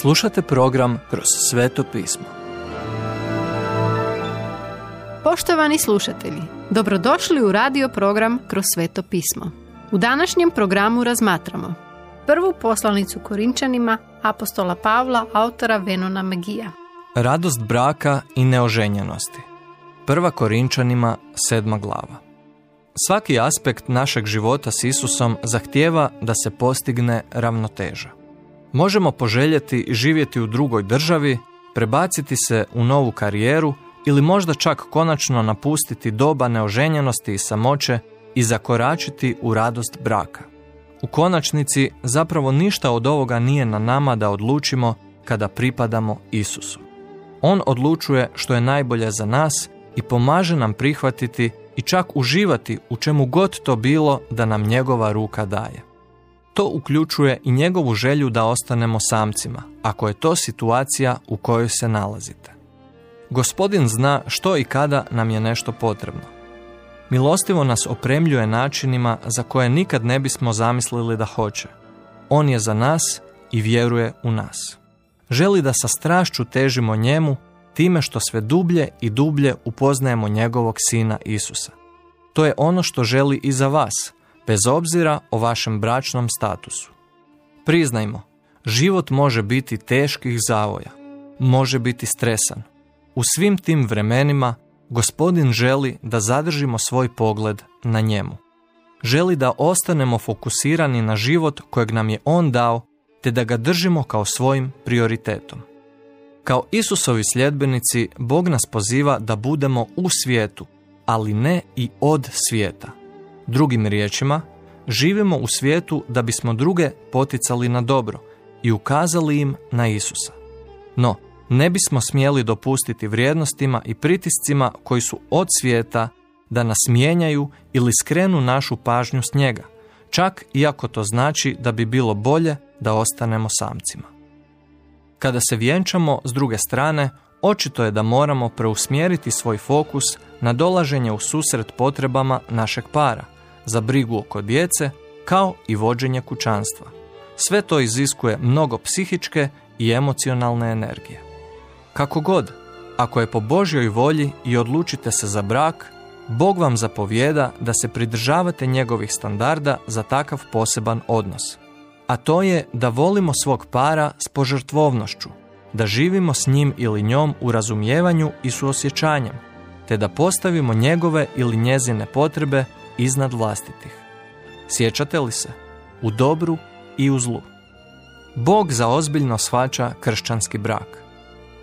Slušate program Kroz sveto pismo. Poštovani slušatelji, dobrodošli u radio program Kroz sveto pismo. U današnjem programu razmatramo prvu poslanicu Korinčanima apostola Pavla, autora Venona Magija. Radost braka i neoženjenosti. Prva Korinčanima, sedma glava. Svaki aspekt našeg života s Isusom zahtijeva da se postigne ravnoteža. Možemo poželjeti živjeti u drugoj državi, prebaciti se u novu karijeru ili možda čak konačno napustiti doba neoženjenosti i samoće i zakoračiti u radost braka. U konačnici zapravo ništa od ovoga nije na nama da odlučimo kada pripadamo Isusu. On odlučuje što je najbolje za nas i pomaže nam prihvatiti i čak uživati u čemu god to bilo da nam njegova ruka daje. To uključuje i njegovu želju da ostanemo samcima, ako je to situacija u kojoj se nalazite. Gospodin zna što i kada nam je nešto potrebno. Milostivo nas opremljuje načinima za koje nikad ne bismo zamislili da hoće. On je za nas i vjeruje u nas. Želi da sa strašću težimo njemu time što sve dublje i dublje upoznajemo njegovog sina Isusa. To je ono što želi i za vas, bez obzira o vašem bračnom statusu. Priznajmo, život može biti teških zavoja, može biti stresan. U svim tim vremenima gospodin želi da zadržimo svoj pogled na njemu. Želi da ostanemo fokusirani na život kojeg nam je on dao, te da ga držimo kao svojim prioritetom. Kao Isusovi sljedbenici, Bog nas poziva da budemo u svijetu, ali ne i od svijeta. Drugim riječima, živimo u svijetu da bismo druge poticali na dobro i ukazali im na Isusa. No, ne bismo smjeli dopustiti vrijednostima i pritiscima koji su od svijeta da nas mijenjaju ili skrenu našu pažnju s njega, čak iako to znači da bi bilo bolje da ostanemo samcima. Kada se vjenčamo s druge strane, očito je da moramo preusmjeriti svoj fokus na dolaženje u susret potrebama našeg para, za brigu oko djece, kao i vođenje kućanstva. Sve to iziskuje mnogo psihičke i emocionalne energije. Kako god, ako je po Božjoj volji i odlučite se za brak, Bog vam zapovjeda da se pridržavate njegovih standarda za takav poseban odnos. A to je da volimo svog para s požrtvovnošću, da živimo s njim ili njom u razumijevanju i suosjećanjem, te da postavimo njegove ili njezine potrebe iznad vlastitih. Sjećate li se? U dobru i u zlu. Bog za ozbiljno shvaća kršćanski brak.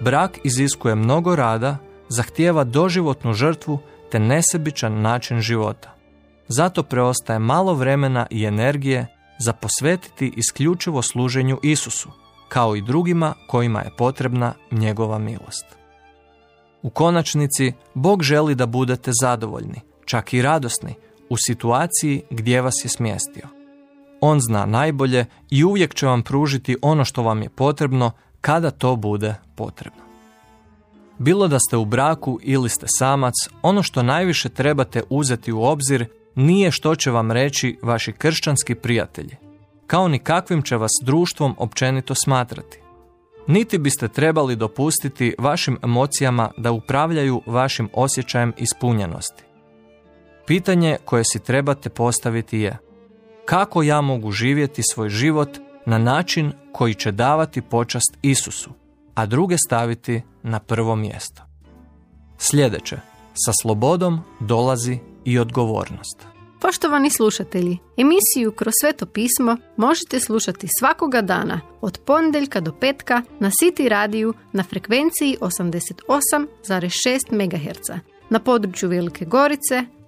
Brak iziskuje mnogo rada, zahtijeva doživotnu žrtvu te nesebičan način života. Zato preostaje malo vremena i energije za posvetiti isključivo služenju Isusu, kao i drugima kojima je potrebna njegova milost. U konačnici, Bog želi da budete zadovoljni, čak i radosni, u situaciji gdje vas je smjestio. On zna najbolje i uvijek će vam pružiti ono što vam je potrebno kada to bude potrebno. Bilo da ste u braku ili ste samac, ono što najviše trebate uzeti u obzir nije što će vam reći vaši kršćanski prijatelji, kao ni kakvim će vas društvom općenito smatrati. Niti biste trebali dopustiti vašim emocijama da upravljaju vašim osjećajem ispunjenosti. Pitanje koje si trebate postaviti je kako ja mogu živjeti svoj život na način koji će davati počast Isusu, a druge staviti na prvo mjesto. Sljedeće, sa slobodom dolazi i odgovornost. Poštovani slušatelji, emisiju Kroz sveto pismo možete slušati svakoga dana od ponedjeljka do petka na City radiju na frekvenciji 88,6 MHz na području Velike Gorice,